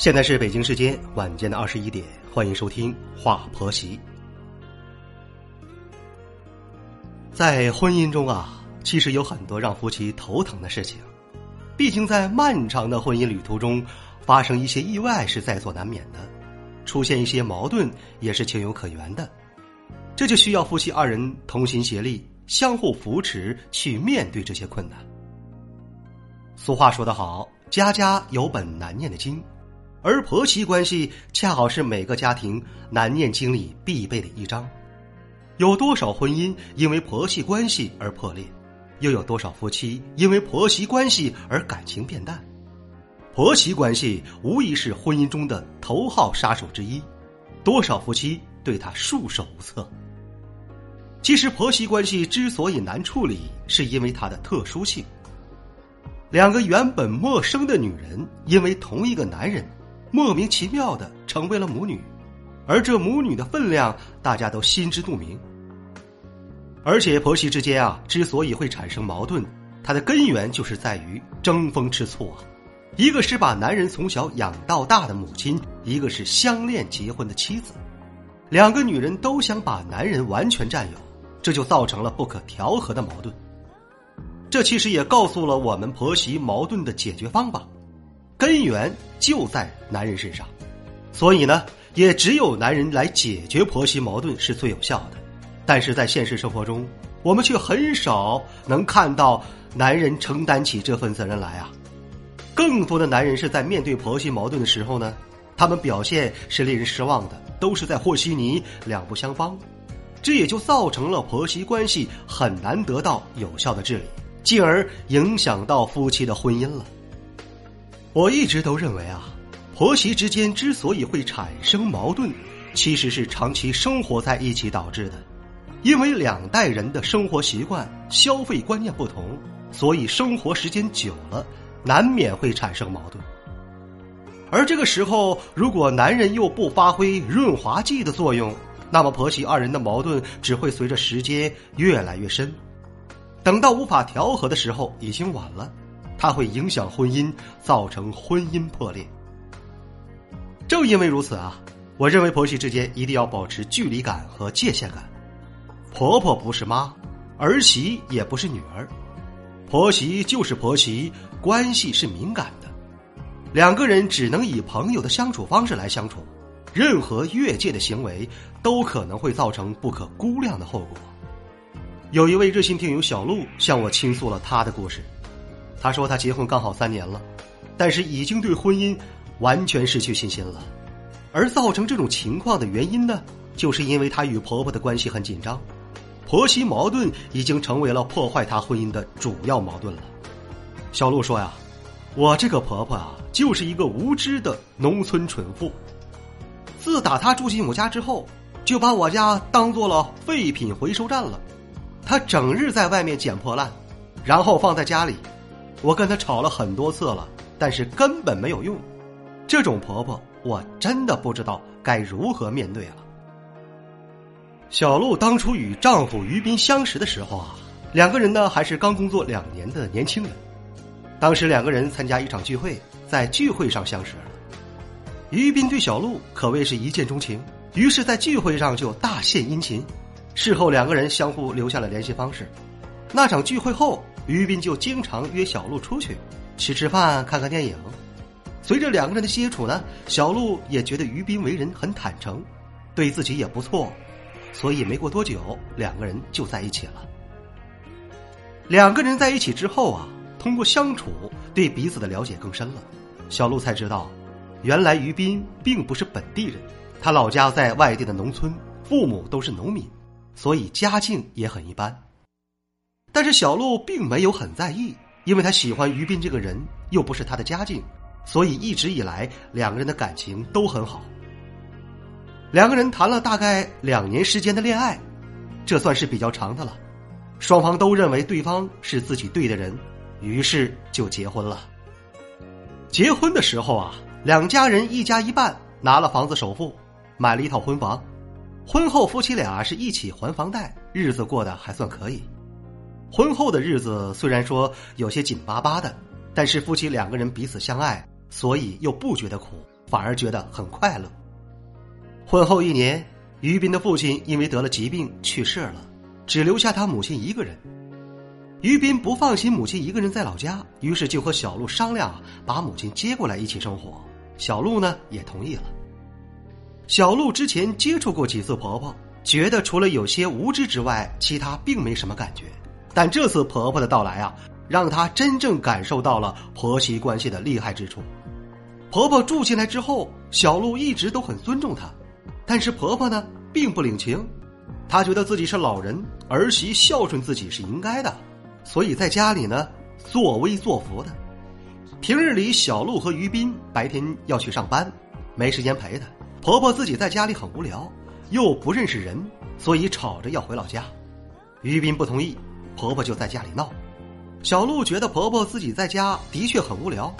现在是北京时间晚间的二十一点，欢迎收听《话婆媳》。在婚姻中啊，其实有很多让夫妻头疼的事情。毕竟在漫长的婚姻旅途中，发生一些意外是在所难免的，出现一些矛盾也是情有可原的。这就需要夫妻二人同心协力，相互扶持，去面对这些困难。俗话说得好，家家有本难念的经，而婆媳关系恰好是每个家庭难念经里必备的一章。有多少婚姻因为婆媳关系而破裂，又有多少夫妻因为婆媳关系而感情变淡？婆媳关系无疑是婚姻中的头号杀手之一，多少夫妻对他束手无策。其实，婆媳关系之所以难处理，是因为它的特殊性。两个原本陌生的女人，因为同一个男人，莫名其妙的成为了母女，而这母女的分量，大家都心知肚明。而且婆媳之间啊，之所以会产生矛盾，它的根源就是在于争风吃醋啊。一个是把男人从小养到大的母亲，一个是相恋结婚的妻子，两个女人都想把男人完全占有，这就造成了不可调和的矛盾。这其实也告诉了我们婆媳矛盾的解决方法，根源就在男人身上，所以呢，也只有男人来解决婆媳矛盾是最有效的。但是在现实生活中，我们却很少能看到男人承担起这份责任来啊。更多的男人是在面对婆媳矛盾的时候呢，他们表现是令人失望的，都是在和稀泥，两不相帮，这也就造成了婆媳关系很难得到有效的治理。进而影响到夫妻的婚姻了。我一直都认为啊，婆媳之间之所以会产生矛盾，其实是长期生活在一起导致的。因为两代人的生活习惯、消费观念不同，所以生活时间久了，难免会产生矛盾。而这个时候，如果男人又不发挥润滑剂的作用，那么婆媳二人的矛盾只会随着时间越来越深。等到无法调和的时候，已经晚了，它会影响婚姻，造成婚姻破裂。正因为如此啊，我认为婆媳之间一定要保持距离感和界限感。婆婆不是妈，儿媳也不是女儿，婆媳就是婆媳，关系是敏感的，两个人只能以朋友的相处方式来相处，任何越界的行为都可能会造成不可估量的后果。有一位热心听友小鹿向我倾诉了他的故事。他说他结婚刚好三年了，但是已经对婚姻完全失去信心了。而造成这种情况的原因呢，就是因为她与婆婆的关系很紧张，婆媳矛盾已经成为了破坏她婚姻的主要矛盾了。小鹿说呀：“我这个婆婆啊，就是一个无知的农村蠢妇。自打她住进我家之后，就把我家当做了废品回收站了。”她整日在外面捡破烂，然后放在家里。我跟她吵了很多次了，但是根本没有用。这种婆婆，我真的不知道该如何面对了。小璐当初与丈夫于斌相识的时候啊，两个人呢还是刚工作两年的年轻人。当时两个人参加一场聚会，在聚会上相识了。于斌对小璐可谓是一见钟情，于是，在聚会上就大献殷勤。事后，两个人相互留下了联系方式。那场聚会后，于斌就经常约小璐出去吃吃饭、看看电影。随着两个人的接触呢，小璐也觉得于斌为人很坦诚，对自己也不错，所以没过多久，两个人就在一起了。两个人在一起之后啊，通过相处，对彼此的了解更深了。小璐才知道，原来于斌并不是本地人，他老家在外地的农村，父母都是农民。所以家境也很一般，但是小璐并没有很在意，因为她喜欢于斌这个人，又不是他的家境，所以一直以来两个人的感情都很好。两个人谈了大概两年时间的恋爱，这算是比较长的了。双方都认为对方是自己对的人，于是就结婚了。结婚的时候啊，两家人一家一半拿了房子首付，买了一套婚房。婚后夫妻俩是一起还房贷，日子过得还算可以。婚后的日子虽然说有些紧巴巴的，但是夫妻两个人彼此相爱，所以又不觉得苦，反而觉得很快乐。婚后一年，于斌的父亲因为得了疾病去世了，只留下他母亲一个人。于斌不放心母亲一个人在老家，于是就和小璐商量，把母亲接过来一起生活。小璐呢也同意了。小璐之前接触过几次婆婆，觉得除了有些无知之外，其他并没什么感觉。但这次婆婆的到来啊，让她真正感受到了婆媳关系的厉害之处。婆婆住进来之后，小璐一直都很尊重她，但是婆婆呢并不领情，她觉得自己是老人，儿媳孝顺自己是应该的。所以在家里呢，作威作福的。平日里，小璐和于斌白天要去上班，没时间陪她。婆婆自己在家里很无聊，又不认识人，所以吵着要回老家。于斌不同意，婆婆就在家里闹。小璐觉得婆婆自己在家的确很无聊，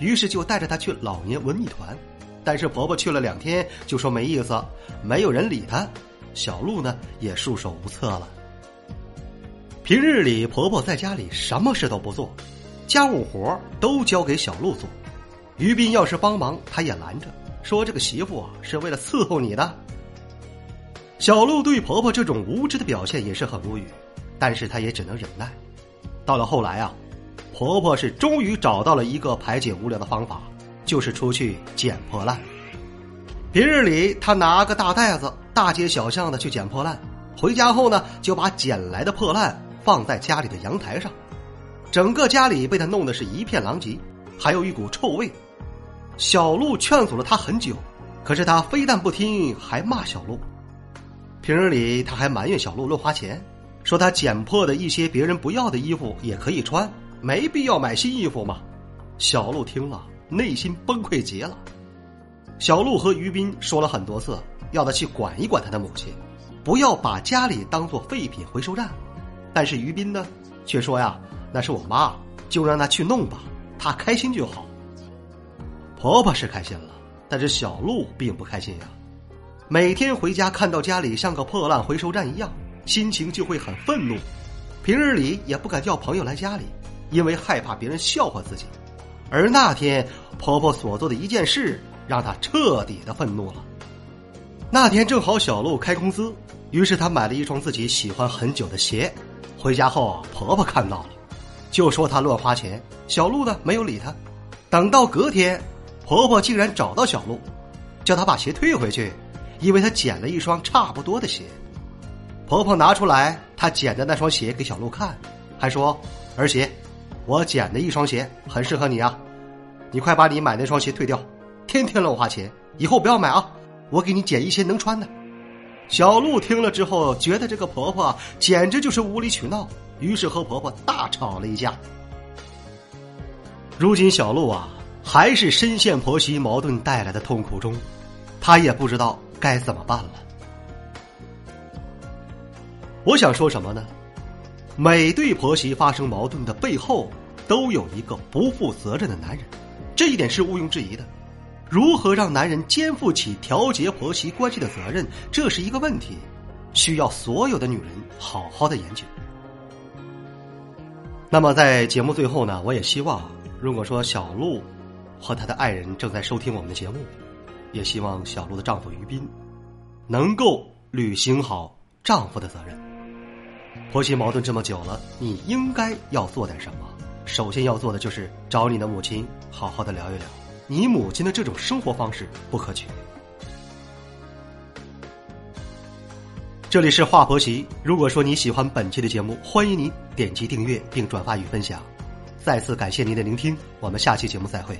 于是就带着她去老年文艺团。但是婆婆去了两天，就说没意思，没有人理她。小璐呢，也束手无策了。平日里，婆婆在家里什么事都不做，家务活都交给小璐做。于斌要是帮忙，她也拦着，说这个媳妇啊是为了伺候你的。小璐对婆婆这种无知的表现也是很无语，但是她也只能忍耐。到了后来啊，婆婆是终于找到了一个排解无聊的方法，就是出去捡破烂。平日里，她拿个大袋子，大街小巷的去捡破烂，回家后呢，就把捡来的破烂。放在家里的阳台上，整个家里被她弄得是一片狼藉，还有一股臭味。小鹿劝阻了他很久，可是他非但不听，还骂小鹿。平日里他还埋怨小鹿乱花钱，说他捡破的一些别人不要的衣服也可以穿，没必要买新衣服嘛。小鹿听了，内心崩溃极了。小鹿和于斌说了很多次，要他去管一管他的母亲，不要把家里当做废品回收站。但是于斌呢，却说呀：“那是我妈，就让她去弄吧，她开心就好。”婆婆是开心了，但是小路并不开心呀。每天回家看到家里像个破烂回收站一样，心情就会很愤怒。平日里也不敢叫朋友来家里，因为害怕别人笑话自己。而那天婆婆所做的一件事，让她彻底的愤怒了。那天正好小鹿开工资，于是她买了一双自己喜欢很久的鞋。回家后，婆婆看到了，就说她乱花钱。小鹿呢，没有理她。等到隔天，婆婆竟然找到小鹿，叫她把鞋退回去，因为她捡了一双差不多的鞋。婆婆拿出来她捡的那双鞋给小鹿看，还说：“儿媳，我捡的一双鞋很适合你啊，你快把你买那双鞋退掉，天天乱花钱，以后不要买啊！我给你捡一些能穿的。”小鹿听了之后，觉得这个婆婆简直就是无理取闹，于是和婆婆大吵了一架。如今小鹿啊，还是深陷婆媳矛盾带来的痛苦中，她也不知道该怎么办了。我想说什么呢？每对婆媳发生矛盾的背后，都有一个不负责任的男人，这一点是毋庸置疑的。如何让男人肩负起调节婆媳关系的责任，这是一个问题，需要所有的女人好好的研究。那么在节目最后呢，我也希望，如果说小璐和她的爱人正在收听我们的节目，也希望小璐的丈夫于斌能够履行好丈夫的责任。婆媳矛盾这么久了，你应该要做点什么？首先要做的就是找你的母亲好好的聊一聊。你母亲的这种生活方式不可取。这里是华婆媳。如果说你喜欢本期的节目，欢迎您点击订阅并转发与分享。再次感谢您的聆听，我们下期节目再会。